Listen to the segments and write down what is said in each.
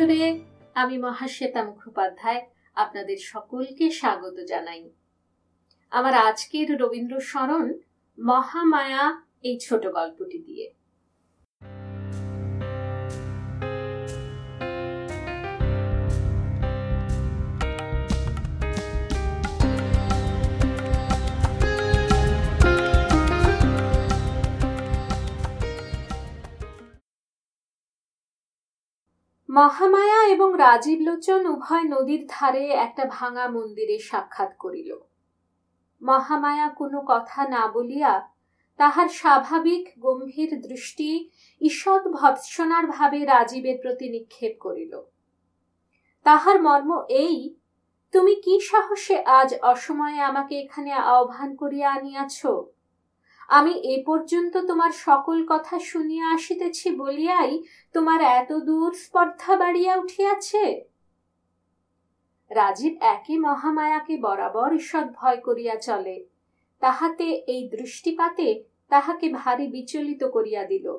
আসরে আমি মহাশ্বেতা মুখোপাধ্যায় আপনাদের সকলকে স্বাগত জানাই। আমার আজকের রবীন্দ্র স্মরণ মহামায়া এই ছোট গল্পটি দিয়ে। মহামায়া এবং রাজীব লোচন উভয় নদীর ধারে একটা ভাঙা মন্দিরে সাক্ষাৎ করিল। মহামায়া কোনো কথা না বলিয়া তাহার স্বাভাবিক, গম্ভীর দৃষ্টি ঈষৎ ভৎসনার ভাবে রাজীবের প্রতি নিক্ষেপ করিল। তাহার মর্ম এই, তুমি কি সাহসে আজ অসময়ে আমাকে এখানে আহ্বান করিয়া আনিয়াছ? আমি এ পর্যন্ত তোমার সকল কথা শুনিয়া আসিতেছি বলিয়াই তোমার এত দূর স্পর্ধা বাড়িয়া উঠিয়াছে? রাজীব একই মহামায়াকে বরাবর ঈষৎ ভয় করিয়া চলে। তাহাতে এই দৃষ্টিপাতে তাহাকে ভারী বিচলিত করিয়া দিল।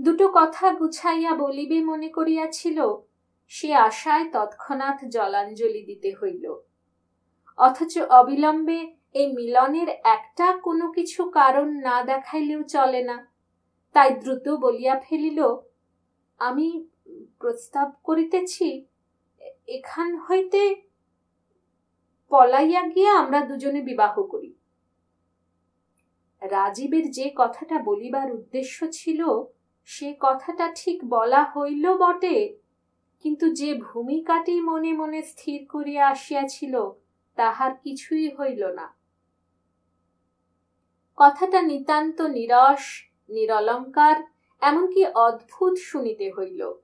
দুটো কথা গুছাইয়া বলিবে মনে করিয়াছিল, সে আশায় তৎক্ষণাৎ জলাঞ্জলি দিতে হইল। অথচ অবিলম্বে এই মিলনের একটা কোনো কিছু কারণ না দেখাইলেও চলে না। তাই দ্রুত বলিয়া ফেলিল, আমি প্রস্তাব করিতেছি, এখান হইতে পলাইয়া গিয়া আমরা দুজনে বিবাহ করি। রাজীবের যে কথাটা বলিবার উদ্দেশ্য ছিল, সে কথাটা ঠিক বলা হইল বটে, কিন্তু যে ভূমিকাটি মনে মনে স্থির করিয়া আসিয়াছিল, তাহার কিছুই হইল না। কথাটা নিতান্ত নিরস, নিরলঙ্কার, এমনকি অদ্ভুত শুনিতে হইল।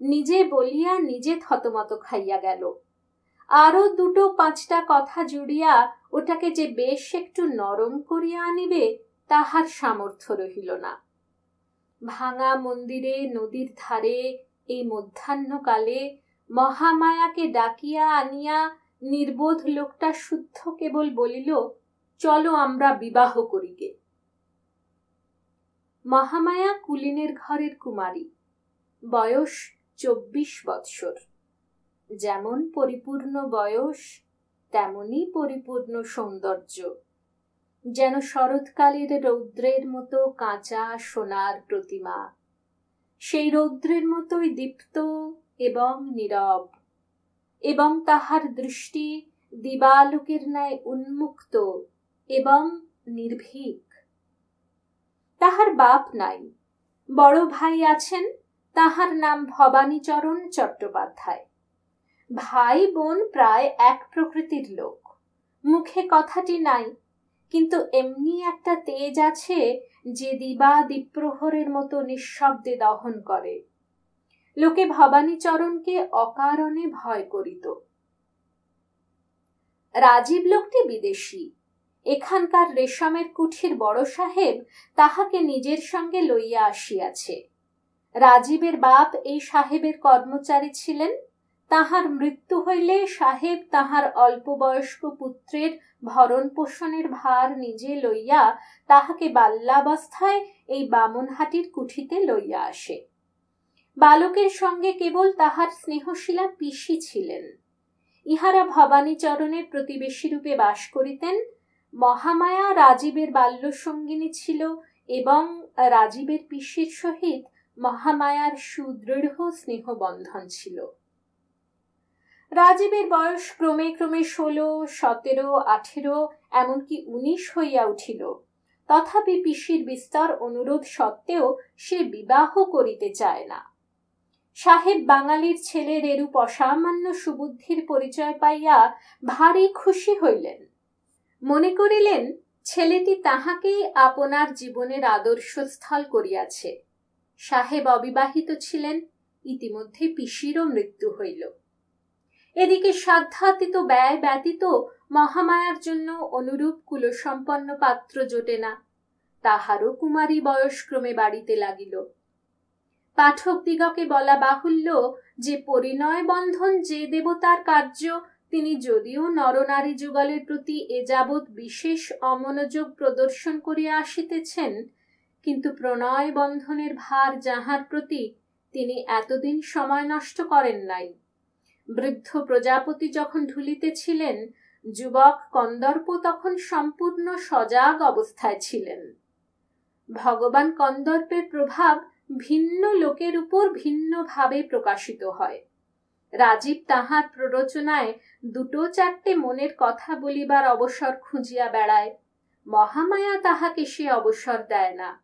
নিজে বলিয়া নিজে থতমত খাইয়া গেল। আরও দুটো পাঁচটা কথা জুড়িয়া ওটাকে যে বেশ একটু নরম করিয়া আনিবে, তাহার সামর্থ্য রহিল না। ভাঙা মন্দিরে, নদীর ধারে, এই মধ্যাহ্নকালে মহামায়াকে ডাকিয়া আনিয়া নির্বোধ লোকটা শুদ্ধ কেবল বলিল চলো আমরা বিবাহ করিগে মহামায়া কুলিনের ঘরের কুমারী, বয়স চব্বিশ বৎসর। যেমন পরিপূর্ণ বয়স, তেমনি পরিপূর্ণ সৌন্দর্য। যেন শরৎকালের রৌদ্রের মতো কাঁচা সোনার প্রতিমা। সেই রৌদ্রের মতোই দীপ্ত এবং নীরব। এবং তাহার দৃষ্টি দিবালোকের ন্যায় উন্মুক্ত। এবং নির্ভীক। তাহার বাপ নাই। বড় ভাই আছেন, তাহার নাম ভবানীচরণ চট্টোপাধ্যায়। ভাই বোন প্রায় এক প্রকৃতির লোক। মুখে কথাটি নাই, কিন্তু এমনি একটা তেজ আছে যে দিবা দ্বীপ্রহরের মতো নিঃশব্দে দহন করে। লোকে ভবানীচরণকে অকারণে ভয় করিত। রাজীব লোকটি বিদেশি। এখানকার রেশমের কুঠির বড় সাহেব তাহাকে নিজের সঙ্গে লইয়া আসিয়াছে। রাজীবের বাপ এই সাহেবের কর্মচারী ছিলেন। তাহার মৃত্যু হইলে সাহেব তাহার অল্প বয়স্ক পুত্রের ভরণ পোষণের ভার নিজে লইয়া তাহাকে বাল্যাবস্থায় এই বামনহাটির কুঠিতে লইয়া আসে। বালকের সঙ্গে কেবল তাহার স্নেহশীলা পিসি ছিলেন। ইহারা ভবানীচরণের প্রতিবেশী রূপে বাস করিতেন মহামায়া রাজীবের বাল্য সঙ্গিনী ছিল এবং রাজীবের পিসির সহিত মহামায়ার সুদৃঢ় স্নেহবন্ধন ছিল। রাজীবের বয়স ক্রমে ক্রমে ষোলো, সতেরো, আঠেরো, এমনকি উনিশ হইয়া উঠিল। তথাপি পিসির বিস্তর অনুরোধ সত্ত্বেও সে বিবাহ করিতে চায় না। সাহেব বাঙালির ছেলের এরূপ অসামান্য সুবুদ্ধির পরিচয় পাইয়া ভারী খুশি হইলেন। মনে করিলেন, ছেলেটি তাহাকেই আপনার জীবনের আদর্শস্থল করিয়াছে। সাহেব অবিবাহিত ছিলেন, ইতিমধ্যে পিসিরও মৃত্যু হইল। এদিকে সাধ্যাতীত ব্যয় ব্যতীত মহামায়ার জন্য অনুরূপ কুলসম্পন্ন পাত্র জোটে না, তাহারও কুমারী বয়সক্রমে বাড়িতে লাগিল। পাঠক দিগকে বলা বাহুল্য যে পরিণয় বন্ধন যে দেবতার কার্য তিনি যদিও নরনারী যুগলের প্রতি এ যাবৎ বিশেষ অমনোযোগ প্রদর্শন করিয়া আসিতেছেন, কিন্তু প্রণয় বন্ধনের ভার যাহার প্রতি তিনি এতদিন সময় নষ্ট করেন নাই। বৃদ্ধ প্রজাপতি যখন ঢুলিতেছিলেন, যুবক কন্দর্প তখন সম্পূর্ণ সজাগ অবস্থায় ছিলেন। ভগবান কন্দর্পের প্রভাব ভিন্ন লোকের উপর ভিন্নভাবে প্রকাশিত হয়। রাজীব তাহার প্ররোচনায় দুটো চারটে মনের কথা বলিবার অবসর খুঁজিয়া বেড়ায়। মহামায়া তাহাকে সে অবসর দেয় না।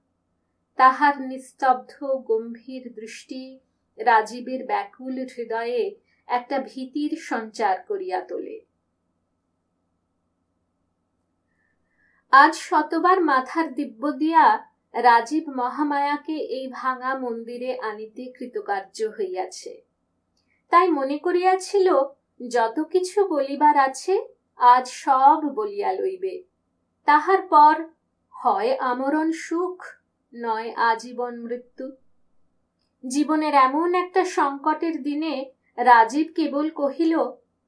তাহার নিস্তব্ধ, গম্ভীর দৃষ্টি রাজীবের ব্যাকুল হৃদয়ে একটা ভীতির সঞ্চার করিয়া তোলে। আজ শতবার মাথার দিব্য দিয়া রাজীব মহামায়াকে এই ভাঙা মন্দিরে আনিতে কৃতকার্য হইয়াছে। তাই মনে করিয়াছিল, যত কিছু বলিবার আছে, আজ সব বলিয়া লইবে। তাহার পর হয় আমরণ সুখ, নয় আজীবন মৃত্যু। জীবনের এমন একটা সংকটের দিনে রাজীব কেবল কহিল,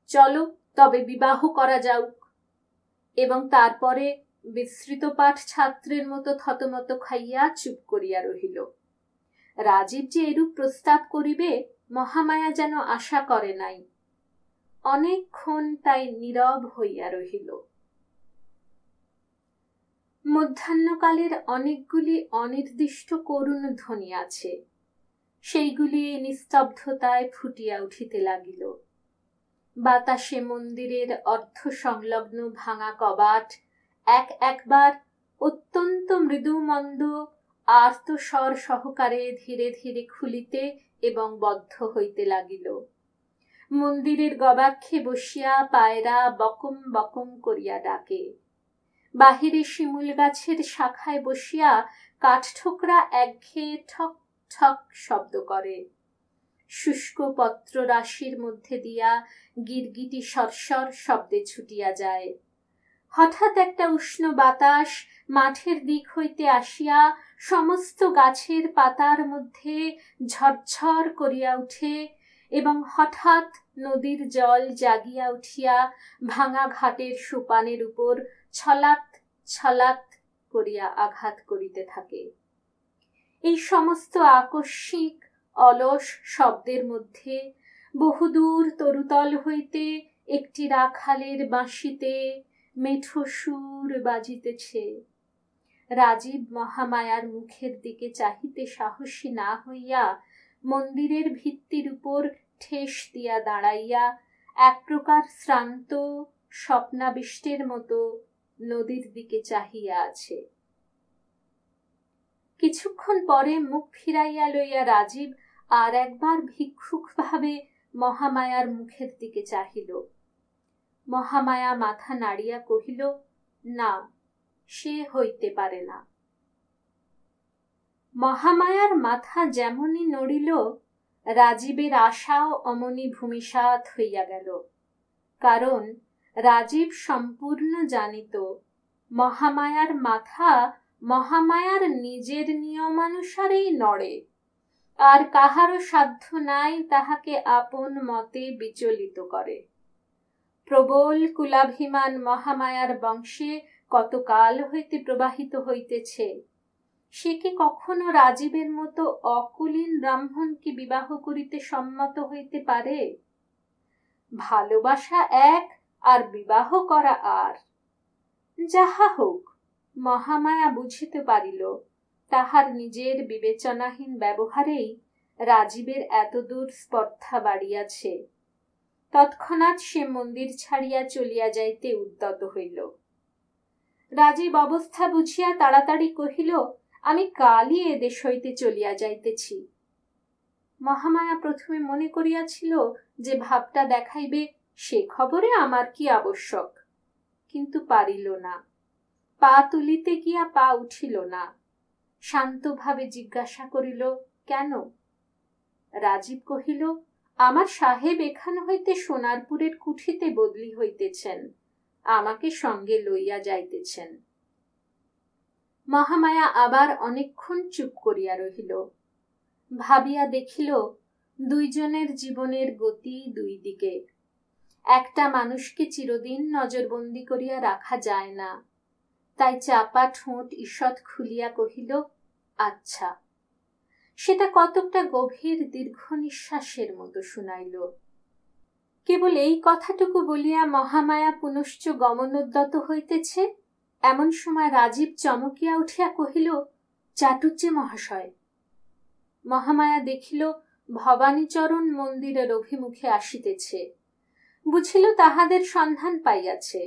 চলো, তবে বিবাহ করা যাউক। এবং তারপরে বিস্তৃত পাঠ ছাত্রের মতো থতমত খাইয়া চুপ করিয়া রহিল। রাজীব যে এরূপ প্রস্তাব করিবে মহামায়া যেন আশা করে নাই। অনেকক্ষণ তাই নীরব হইয়া রহিল। মধ্যাহ্নকালের অনেকগুলি অনির্দিষ্ট করুণ ধ্বনি আছে। সেইগুলি নিস্তব্ধতায় ফুটিয়া উঠিতে লাগিল। বাতাসে মন্দিরের অর্ধ সংলগ্ন ভাঙা কবাট এক একবার অত্যন্ত মৃদুমন্দ আর্তস্বর সহকারে ধীরে ধীরে খুলিতে এবং বদ্ধ হইতে লাগিল। মন্দিরের গবাক্ষে বসিয়া পায়রা বকম বকম করিয়া ডাকে। বাহিরে শিমুল গাছের শাখায় বসিয়া কাঠঠোকরা একঘেয়ে ঠক ঠক শব্দ করে। শুষ্ক পত্র রাশির মধ্যে দিয়া গিরগিটি সরসর শব্দে ছুটিয়া যায়। হঠাৎ একটা উষ্ণ বাতাস মাঠের দিক হইতে আসিয়া সমস্ত গাছের পাতার মধ্যে ঝরঝর করিয়া উঠে এবং হঠাৎ নদীর জল জাগিয়া উঠিয়া ভাঙা ঘাটের সোপানের উপর ছলাত ছলাত করিয়া আঘাত করিতে থাকে। এই সমস্ত আকস্মিক, অলস শব্দের মধ্যে বহুদূর তরুতল হইতে একটি রাখালের বাঁশিতে মেঠো সুর বাজিতেছে। রাজীব মহামায়ার মুখের দিকে চাহিতে সাহসী না হইয়া মন্দিরের ভিত্তির উপর ঠেস দিয়া দাঁড়াইয়া এক প্রকার শ্রান্ত স্বপ্নাবিষ্টের মতো নদীর দিকে চাহিয়া আছে। কিছুক্ষণ পরে মুখ ফিরাইয়া লইয়া রাজীব আর একবার ভিক্ষুক ভাবে মহামায়ার মুখের দিকে চাহিল। মহামায়া মাথা নাড়িয়া কহিল, না, সে হইতে পারে না। মহামায়ার মাথা যেমনই নড়িল, রাজীবের আশাও অমনি ভূমিসাৎ হইয়া গেল। কারণ রাজীব সম্পূর্ণ জানিত, মহামায়ার মাথা মহামায়ার নিজের নিয়মানুসারেই নড়ে। আর কাহারও সাধ্য নাই তাহাকে আপন মতে বিচলিত করে। প্রবল কুলাভিমান মহামায়ার বংশে কতকাল হইতে প্রবাহিত হইতেছে? সে কি কখনো রাজীবের মতো অকুলীন ব্রাহ্মণকে বিবাহ করিতে সম্মত হইতে পারে? ভালোবাসা এক আর বিবাহ করা আর। যাহা হোক, মহামায়া বুঝিতে পারিল, তাহার নিজের বিবেচনাহীন ব্যবহারেই রাজীবের এতদূর স্পর্ধা বাড়িয়াছে। তৎক্ষণাৎ সে মন্দির ছাড়িয়া চলিয়া যাইতে উদ্যত হইল। রাজীব অবস্থা বুঝিয়া তাড়াতাড়ি কহিল, আমি কালই এদেশ হইতে চলিয়া যাইতেছি। মহামায়া প্রথমে মনে করিয়াছিল যে ভাবটা দেখাইবে, সে খবরে আমার কি আবশ্যক? কিন্তু পারিল না। পা তুলিতে গিয়া পা উঠিল না। শান্তভাবে জিজ্ঞাসা করিল, কেন? রাজীব কহিল আমার সাহেব এখান হইতে সোনারপুরের কুঠিতে বদলি হইতেছেন, আমাকে সঙ্গে লইয়া যাইতেছেন। মহামায়া আবার অনেকক্ষণ চুপ করিয়া রহিল, ভাবিয়া দেখিল, দুইজনের জীবনের গতি দুই দিকে। একটা মানুষকে চিরদিন নজরবন্দি করিয়া রাখা যায় না, তাই চাপা ঠোঁট ঈষৎ খুলিয়া কহিল আচ্ছা। সেটা কতকটা গভীর দীর্ঘ নিঃশ্বাসের মতো শুনাইল। কেবল এই কথাটুকু বলিয়া মহামায়া পুনশ্চ গমনোদ্যত হইতেছে, এমন সময় রাজীব চমকিয়া উঠিয়া কহিল চাটুজ্জে মহাশয় মহামায়া দেখিল, ভবানীচরণ মন্দিরের অভিমুখে আসিতেছে। বুঝিল তাহাদের সন্ধান পাইয়াছে।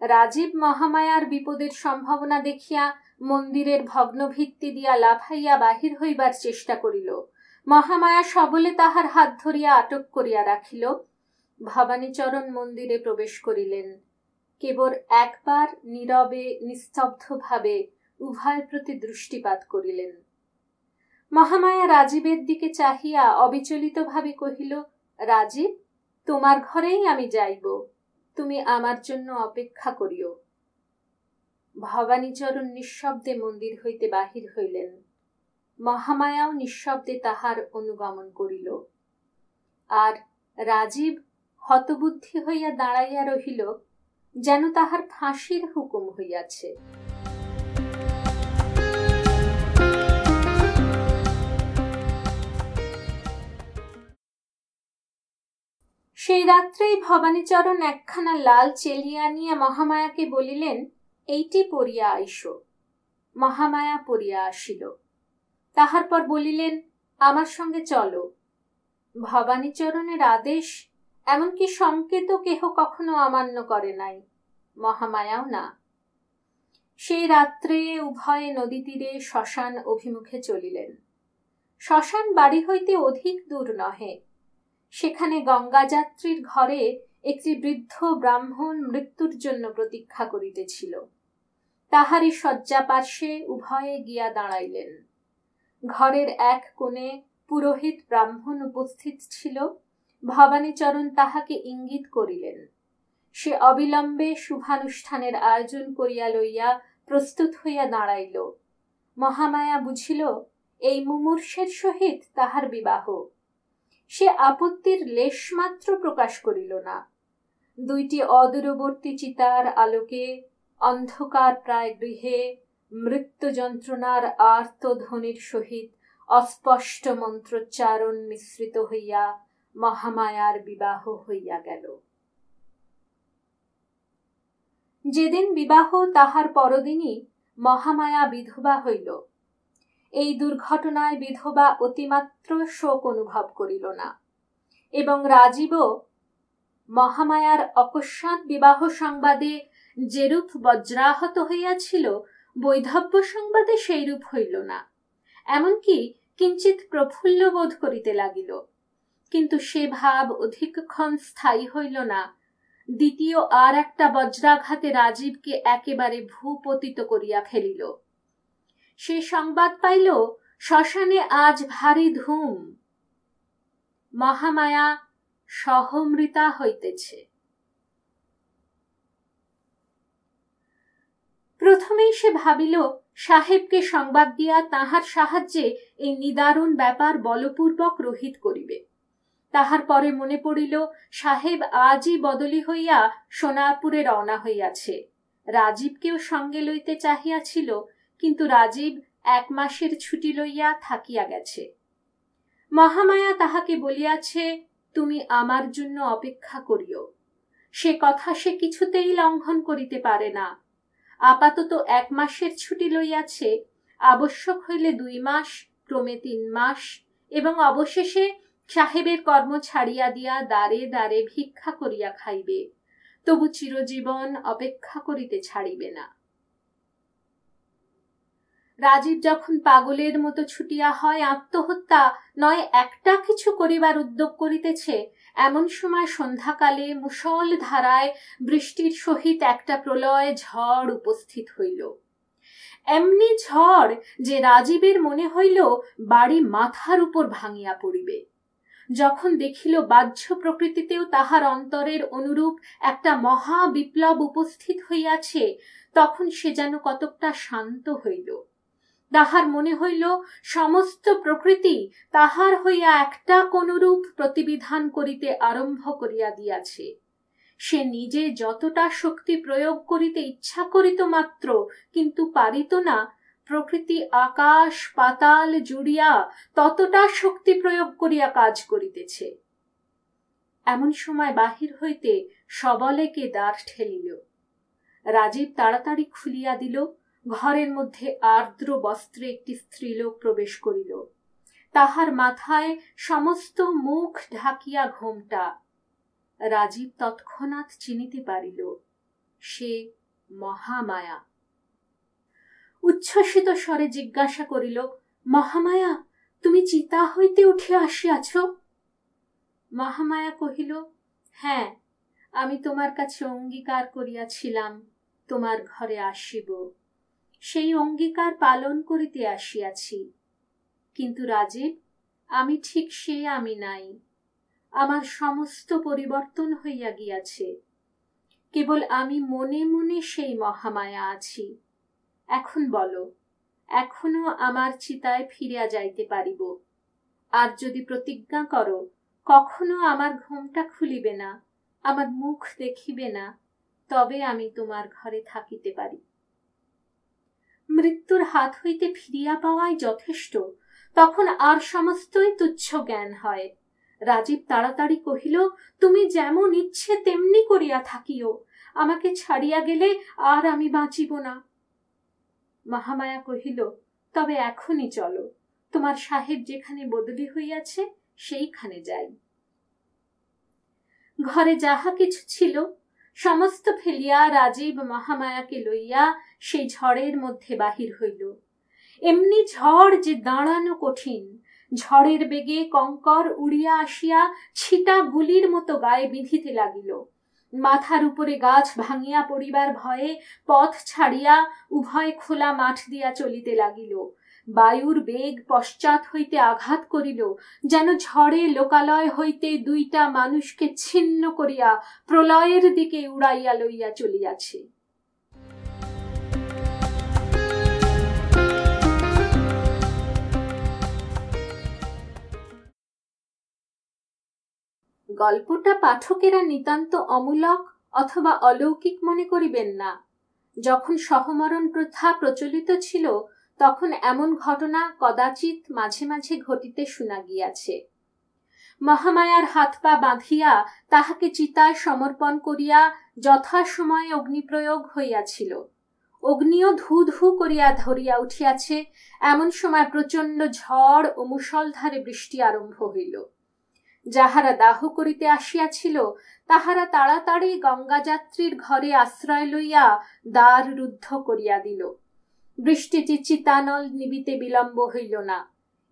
রাজীব মহামায়ার বিপদের সম্ভাবনা দেখিয়া মন্দিরের ভগ্নভিত্তি দিয়া লাফাইয়া বাহির হইবার চেষ্টা করিল। মহামায়া সবলে তাহার হাত ধরিয়া আটক করিয়া রাখিল। ভবানীচরণ মন্দিরে প্রবেশ করিলেন। কেবল একবার নীরবে, নিস্তব্ধভাবে উভয়ের প্রতি দৃষ্টিপাত করিলেন। মহামায়া রাজীবের দিকে চাহিয়া অবিচলিতভাবে কহিল, রাজীব, তোমার ঘরেই আমি যাইব। তুমি আমার জন্য অপেক্ষা করিও। ভবানীচরণ নিঃশব্দে মন্দির হইতে বাহির হইলেন। মহামায়াও নিঃশব্দে তাহার অনুগমন করিল। আর রাজীব হতবুদ্ধি হইয়া দাঁড়াইয়া রহিল, যেন তাহার ফাঁসির হুকুম হইয়াছে। সেই রাত্রেই ভবানীচরণ একখানা লাল চেলিয়া নিয়ে মহামায়াকে বলিলেন এইটি পড়িয়া আইস। মহামায়া পড়িয়া আসিল। তাহার পর বলিলেন, আমার সঙ্গে চলো। ভবানীচরণের আদেশ এমনকি সংকেত কেহ কখনো অমান্য করে নাই। মহামায়াও না। সেই রাত্রে উভয়ে নদী তীরে শ্মশান অভিমুখে চলিলেন। শ্মশান বাড়ি হইতে অধিক দূর নহে। সেখানে গঙ্গাযাত্রীর ঘরে একটি বৃদ্ধ ব্রাহ্মণ মৃত্যুর জন্য প্রতীক্ষা করিতেছিল। তাহারই শয্যা পার্শ্বে উভয়ে গিয়া দাঁড়াইলেন। ঘরের এক কোণে পুরোহিত ব্রাহ্মণ উপস্থিত ছিল, ভবানীচরণ তাহাকে ইঙ্গিত করিলেন। সে অবিলম্বে শুভানুষ্ঠানের আয়োজন করিয়া লইয়া প্রস্তুত হইয়া দাঁড়াইল। মহামায়া বুঝিল, এই মুমূর্ষের সহিত তাহার বিবাহ। সে আপত্তির লেশমাত্র প্রকাশ করিল না। দুইটি অদূরবর্তী চিতার আলোকে অন্ধকার প্রায় গৃহে মৃত্যু যন্ত্রণার আর্তধ্বনির সহিত অস্পষ্ট মন্ত্রোচ্চারণ মিশ্রিত হইয়া মহামায়ার বিবাহ হইয়া গেল। যেদিন বিবাহ, তাহার পরদিনই মহামায়া বিধবা হইল। এই দুর্ঘটনায় বিধবা অতিমাত্র শোক অনুভব করিল না এবং রাজীবও মহামায়ার অকস্মাৎ বিবাহ সংবাদে যেরূপ বজ্রাহত হইয়াছিল, বৈধব্য সংবাদে সেইরূপ হইল না। এমনকি কিঞ্চিত প্রফুল্ল বোধ করিতে লাগিল। কিন্তু সে ভাব অধিকক্ষণ স্থায়ী হইল না। দ্বিতীয় আর একটা বজ্রাঘাতে রাজীবকে একেবারে ভূপতিত করিয়া ফেলিল। সে সংবাদ পাইল, শ্মশানে আজ ভারী ধুম। মহামায়া সহমৃতা হইতেছে। সে ভাবিল, সাহেবকে সংবাদ দিয়া তাহার সাহায্যে এই নিদারুণ ব্যাপার বলপূর্বক রহিত করিবে। তাহার পরে মনে পড়িল, সাহেব আজই বদলি হইয়া সোনারপুরে রওনা হইয়াছে। রাজীবকেও সঙ্গে লইতে চাহিয়াছিল, কিন্তু রাজীব এক মাসের ছুটি লইয়া থাকিয়া গেছে। মহামায়া তাহাকে বলিয়াছে, তুমি আমার জন্য অপেক্ষা করিও। সে কথা সে কিছুতেই লঙ্ঘন করিতে পারে না। আপাতত এক মাসের ছুটি লইয়াছে, আবশ্যক হইলে দুই মাস, ক্রমে তিন মাস, এবং অবশেষে সাহেবের কর্ম ছাড়িয়া দিয়া দ্বারে দ্বারে ভিক্ষা করিয়া খাইবে, তবু চিরজীবন অপেক্ষা করিতে ছাড়িবে না। রাজীব যখন পাগলের মতো ছুটিয়া হয়, আত্মহত্যা নয়, একটা কিছু করিবার উদ্যোগ করিতেছে এমন সময় সন্ধ্যাকালে মুসল ধারায় বৃষ্টির সহিত একটা প্রলয় ঝড় উপস্থিত হইল। এমনি ঝড় যে রাজীবের মনে হইল বাড়ি মাথার উপর ভাঙিয়া পড়িবে। যখন দেখিল বাহ্য প্রকৃতিতেও তাহার অন্তরের অনুরূপ একটা মহা বিপ্লব উপস্থিত হইয়াছে, তখন সে যেন কতকটা শান্ত হইল। তাহার মনে হইল, সমস্ত প্রকৃতি তাহার হইয়া একটা কোনরূপ প্রতিবিধান করিতে আরম্ভ করিয়া দিয়াছে। সে নিজে যতটা শক্তি প্রয়োগ করিতে ইচ্ছা করিত মাত্র, কিন্তু পারিত না, প্রকৃতি আকাশ, পাতাল জুড়িয়া ততটা শক্তি প্রয়োগ করিয়া কাজ করিতেছে। এমন সময় বাহির হইতে সবলেকে দ্বার ঠেলিল। রাজীব তাড়াতাড়ি খুলিয়া দিল ঘরের মধ্যে আর্দ্র বস্ত্রে একটি স্ত্রীলোক প্রবেশ করিল। তাহার মাথায় সমস্ত মুখ ঢাকিয়া ঘোমটা। রাজীব তৎক্ষণাৎ চিনিতে পারিল, সে মহামায়া। উচ্ছ্বসিত স্বরে জিজ্ঞাসা করিল, মহামায়া, তুমি চিতা হইতে উঠিয়া আসিয়াছ? মহামায়া কহিল হ্যাঁ আমি তোমার কাছে অঙ্গীকার করিয়াছিলাম, তোমার ঘরে আসিব। সেই অঙ্গীকার পালন করিতে আসিয়াছি। কিন্তু রাজীব আমি ঠিক সে আমি নাই। আমার সমস্ত পরিবর্তন হইয়া গিয়াছে। কেবল আমি মনে মনে সেই মহামায়া আছি। এখন বলো, এখনও আমার চিতায় ফিরিয়া যাইতে পারিব। আর যদি প্রতিজ্ঞা করো, কখনো আমার ঘুমটা খুলিবে না, আমার মুখ দেখিবে না, তবে আমি তোমার ঘরে থাকিতে পারি। মৃত্যুর হাত হইতে ফিরিয়া পাওয়াই যথেষ্ট। তখন আর সমস্তই তুচ্ছ জ্ঞান হয়। রাজীব তাড়াতাড়ি কহিল, তুমি যেমন ইচ্ছে তেমনি করিয়া থাকিও। আমাকে ছাড়িয়া গেলে আর আমি বাঁচিব না। মহামায়া কহিল, তবে এখনই চলো। তোমার সাহেব যেখানে বদলি হইয়াছে, সেইখানে যাই। ঘরে যাহা কিছু ছিল সমস্ত ফেলিয়া রাজীব মহামায়াকে লইয়া সেই ঝড়ের মধ্যে বাহির হইল। এমনি ঝড় যে দাঁড়ানো কঠিন, ঝড়ের বেগে কঙ্কর উড়িয়া আসিয়া ছিটা গুলির মতো গায়ে বিঁধিতে লাগিল। মাথার উপরে গাছ ভাঙিয়া পড়িবার ভয়ে পথ ছাড়িয়া উভয় খোলা মাঠ দিয়া চলিতে লাগিল। বায়ুর বেগ পশ্চাৎ হইতে আঘাত করিল, যেন ঝড়ে লোকালয় হইতে দুইটা মানুষকে ছিন্ন করিয়া প্রলয়ের দিকে উড়াইয়া লইয়া চলিয়াছে। গল্পটা পাঠকেরা নিতান্ত অমূলক অথবা অলৌকিক মনে করিবেন না। যখন সহমরণ প্রথা প্রচলিত ছিল তখন এমন ঘটনা কদাচিৎ মাঝে মাঝে ঘটিতে শোনা গিয়াছে। মহামায়ার হাত পা বাঁধিয়া তাহাকে চিতায় সমর্পণ করিয়া যথাসময়ে অগ্নিপ্রয়োগ হইয়াছিল। অগ্নিও ধু ধু করিয়া ধরিয়া উঠিয়াছে, এমন সময় প্রচণ্ড ঝড় ও মুসলধারে বৃষ্টি আরম্ভ হইল। যাহারা দাহ করিতে আসিয়াছিল, তাহারা তাড়াতাড়ি গঙ্গাযাত্রীর ঘরে আশ্রয় লইয়া দ্বার রুদ্ধ করিয়া দিল। বৃষ্টিটি চিতানল নিবিতে বিলম্ব হইল না।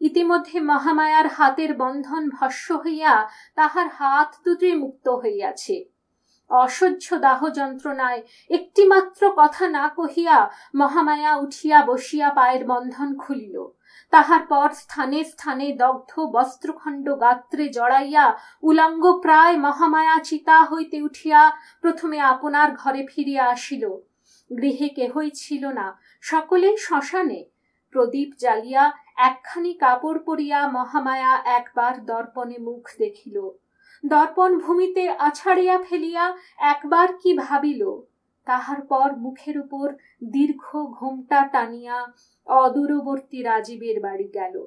ইতিমধ্যে মহামায়ার হাতের বন্ধন ভস্য হইয়া তাহার হাত দুটি মুক্ত হইয়াছে। অসহ্য দাহ যন্ত্রণায় একটিমাত্র কথা না কহিয়া মহামায়া উঠিয়া বসিয়া পায়ের বন্ধন খুলিল। তাহার পর স্থানে স্থানে দগ্ধ বস্ত্রখণ্ড গাত্রে জড়াইয়া উলঙ্গ প্রায় মহামায়া চিতা হইতে উঠিয়া প্রথমে আপনার ঘরে ফিরিয়া আসিল। গৃহে কেহই ছিল না, সকলেই শ্মশানে। প্রদীপ জ্বালিয়া একখানি কাপড় পরিয়া মহামায়া একবার দর্পণে মুখ দেখিল। দর্পণ ভূমিতে আছাড়িয়া ফেলিয়া একবার কি ভাবিল? তাহার পর মুখের উপর দীর্ঘ ঘোমটা টানিয়া অদূরবর্তী রাজীবের বাড়ি গেল।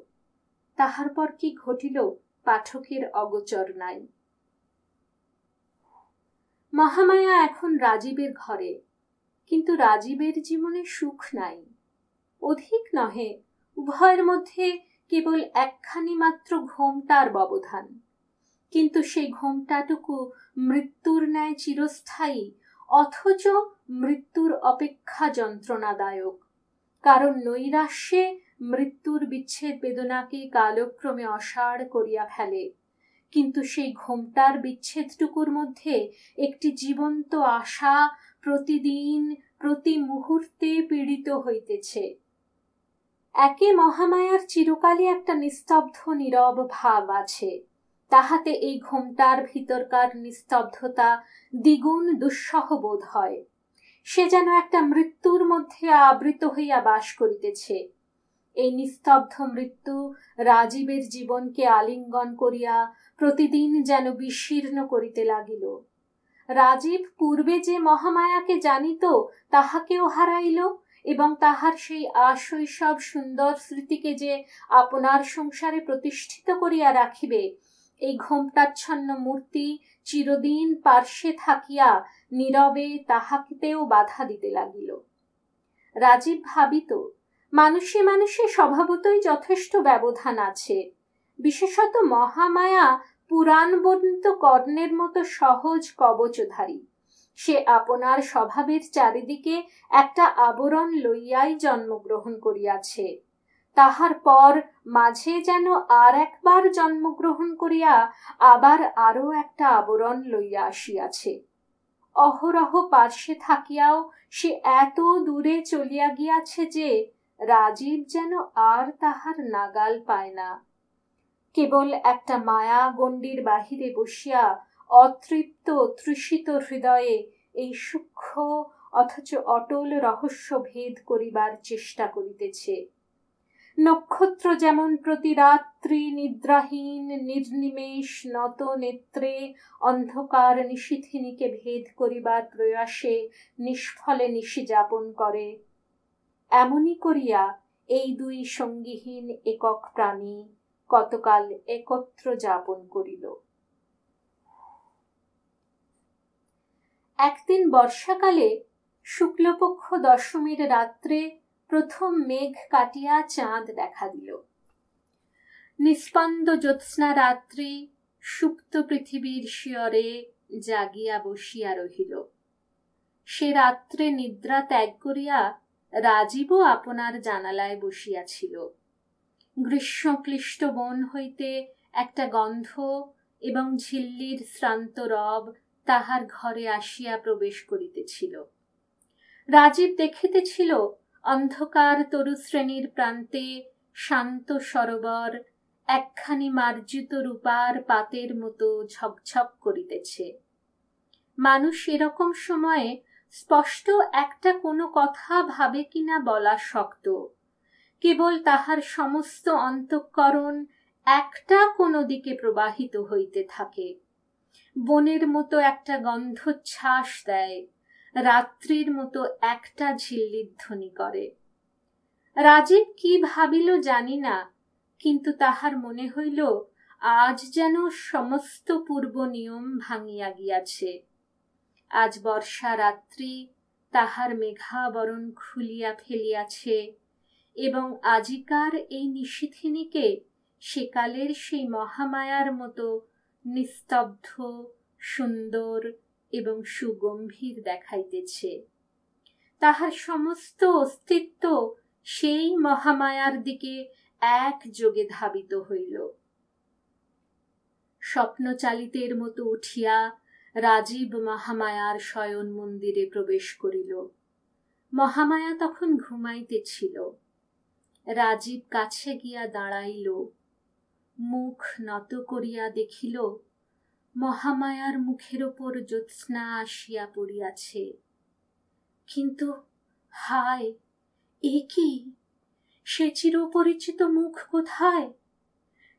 তাহার পর কি ঘটিল পাঠকের অগোচর নাই। মহামায়া এখন রাজীবের ঘরে। কিন্তু রাজীবের জীবনে সুখ নাই। অধিক নহে, উভয়ের মধ্যে কেবল একখানি মাত্র ঘোমটার ব্যবধান। কিন্তু সেই ঘোমটাটুকু মৃত্যুর ন্যায় চিরস্থায়ী, অথচ মৃত্যুর অপেক্ষা যন্ত্রণাদায়ক। কারণ নৈরাশ্যে মৃত্যুর বিচ্ছেদ বেদনাকে কালক্রমে অসাড় করিয়া ফেলে। কিন্তু সেই ঘোমটার বিচ্ছেদটুকুর মধ্যে একটি জীবন্ত আশা প্রতিদিন, প্রতি মুহূর্তে পীড়িত হইতেছে। একে মহামায়ার চিরকালই একটা নিস্তব্ধ নীরব ভাব আছে। তাহাতে এই ঘোমটার ভিতরকার নিস্তব্ধতা দ্বিগুণ দুঃসহ বোধ হয়। সে যেন একটা মৃত্যুর মধ্যে আবৃত হইয়া বাস করিতেছে। এই নিস্তব্ধ মৃত্যু রাজীবের জীবনকে আলিঙ্গন করিয়া প্রতিদিন যেন বিশীর্ণ করিতে লাগিল। রাজীব পূর্বে যে মহামায়াকে জানিত, তাহাকেও হারাইল এবং তাহার সেই আশৈশব সুন্দর স্মৃতিকে যে আপনার সংসারে প্রতিষ্ঠিত করিয়া রাখিবে, এই ঘোমটাচ্ছন্ন মূর্তি চিরদিন পার্শ্বে থাকিয়া নীরবে তাহাকেও বাধা দিতে লাগিল। রাজীব ভাবিত, মানুষে মানুষে স্বভাবতই যথেষ্ট ব্যবধান আছে। বিশেষত মহামায়া পুরাণ বর্ণিত কর্ণের মতো সহজ কবচধারী। সে আপনার স্বভাবের চারিদিকে একটা আবরণ লইয়াই জন্মগ্রহণ করিয়াছে। তাহার পর মাঝে যেন আর একবার জন্মগ্রহণ করিয়া আবার আরও একটা আবরণ লইয়া আসিয়াছে। অহরহ পার্শ্বে থাকিয়াও সে এত দূরে চলিয়া গিয়াছে যে, রাজীব যেন আর তাহার নাগাল পায় না। কেবল একটা মায়া গণ্ডির বাহিরে বসিয়া অতৃপ্ত তৃষিত হৃদয়ে এই সূক্ষ্ম অথচ অটল রহস্য ভেদ করিবার চেষ্টা করিতেছে। নক্ষত্র যেমন প্রতি রাত্রি নিদ্রাহীন, নির্নিমেষ, নত নেত্রে অন্ধকার নিশিথিনীকে ভেদ করিবার প্রয়াসে নিষ্ফলে নিশি যাপন করে, এমনই করিয়া এই দুই সঙ্গীহীন একক প্রাণী কতকাল একত্র যাপন করিল। একদিন বর্ষাকালে শুক্লপক্ষ দশমীর রাত্রে প্রথম মেঘ কাটিয়া চাঁদ দেখা দিল। নিস্পন্দ জ্যোৎস্না রাত্রি সুপ্ত পৃথিবীর শিয়রে জাগিয়া বসিয়া রহিল। সে রাত্রে নিদ্রা ত্যাগ করিয়া রাজীবও আপনার জানালায় বসিয়াছিল। গ্রীষ্মক্লিষ্ট বন হইতে একটা গন্ধ এবং ঝিল্লির শ্রান্ত রব তাহার ঘরে আসিয়া প্রবেশ করিতেছিল। রাজীব দেখিতেছিল অন্ধকার তরুশ্রেণীর প্রান্তে শান্ত সরোবর একখানি মার্জিত রূপার পাতের মতো ঝকঝক করিতেছে। মানুষ এরকম সময়ে স্পষ্ট একটা কোনো কথা ভাবে কিনা বলা শক্ত। কেবল তাহার সমস্ত অন্তঃকরণ একটা কোনো দিকে প্রবাহিত হইতে থাকে। বনের মতো একটা গন্ধ ছাস দেয়, রাত্রির মতো একটা ঝিল্লির ধ্বনি করে। রাজীব কি ভাবিল জানি না, কিন্তু তাহার মনে হইল আজ যেন সমস্ত পূর্ব নিয়ম ভাঙিয়া গিয়াছে। আজ বর্ষা রাত্রি, তাহার মেঘাবরণ খুলিয়া ফেলিয়াছে এবং আজিকার এই নিশিথিনীকে সেকালের সেই মহামায়ার মতো নিস্তব্ধ, সুন্দর এবং সুগম্ভীর দেখাইতেছে। তাহার সমস্ত অস্তিত্ব সেই মহামায়ার দিকে এক যোগে ধাবিত হইল। স্বপ্নচালিতের মতো উঠিয়া রাজীব মহামায়ার শয়ন মন্দিরে প্রবেশ করিল। মহামায়া তখন ঘুমাইতেছিল। রাজীব কাছে গিয়া দাঁড়াইল। মুখ নত করিয়া দেখিল, মহামায়ার মুখের ওপর জ্যোৎস্না আসিয়া পড়িয়াছে। কিন্তু, হায়, এ কি? সে চিরপরিচিত মুখ কোথায়?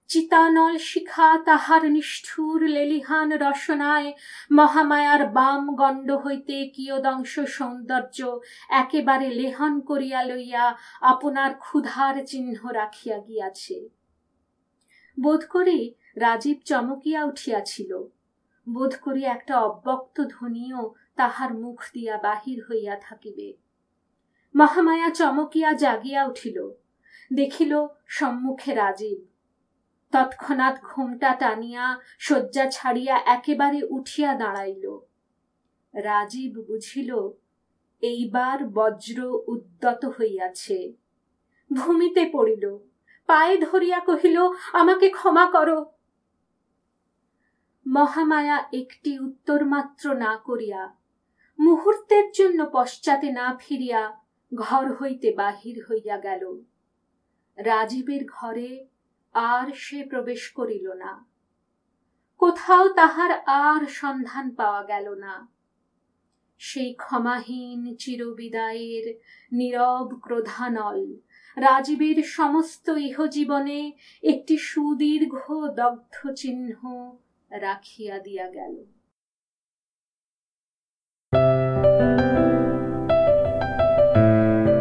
চিতানল শিখা তাহার নিষ্ঠুর লেলিহান রসনায়, মহামায়ার বাম গণ্ড হইতে কিয়দংশ সৌন্দর্য একেবারে লেহন করিয়া লইয়া আপনার ক্ষুধার চিহ্ন রাখিয়া গিয়াছে। বোধ করি রাজীব চমকিয়া উঠিয়াছিল। বোধ করি একটা অব্যক্ত ধ্বনিও তাহার মুখ দিয়া বাহির হইয়া থাকিবে। মহামায়া চমকিয়া জাগিয়া উঠিল। দেখিল সম্মুখে রাজীব। তৎক্ষণাৎ ঘোমটা টানিয়া শয্যা ছাড়িয়া একেবারে উঠিয়া দাঁড়াইল। রাজীব বুঝিল, এইবার বজ্র উদ্যত হইয়াছে। ভূমিতে পড়িল, পায়ে ধরিয়া কহিল, আমাকে ক্ষমা করো। মহামায়া একটি উত্তর মাত্র না করিয়া মুহূর্তের জন্য পশ্চাতে না ফিরিয়া ঘর হইতে বাহির হইয়া গেল। রাজীবের ঘরে আর সে প্রবেশ করিল না। কোথাও তাহার আর সন্ধান পাওয়া গেল না। সেই ক্ষমাহীন চিরবিদায়ের নীরব ক্রোধানল রাজীবের সমস্ত ইহজীবনে একটি সুদীর্ঘ দগ্ধ চিহ্ন রাখিয়া দিয়া গেল।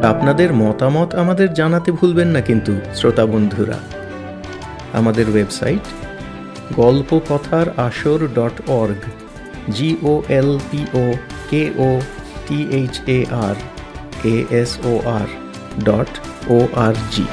আপনাদের মতামত আমাদের জানাতে ভুলবেন না কিন্তু, শ্রোতা বন্ধুরা। আমাদের ওয়েবসাইট গল্প কথার আসর dot org G O L P O K O T H A R A S O R dot O R G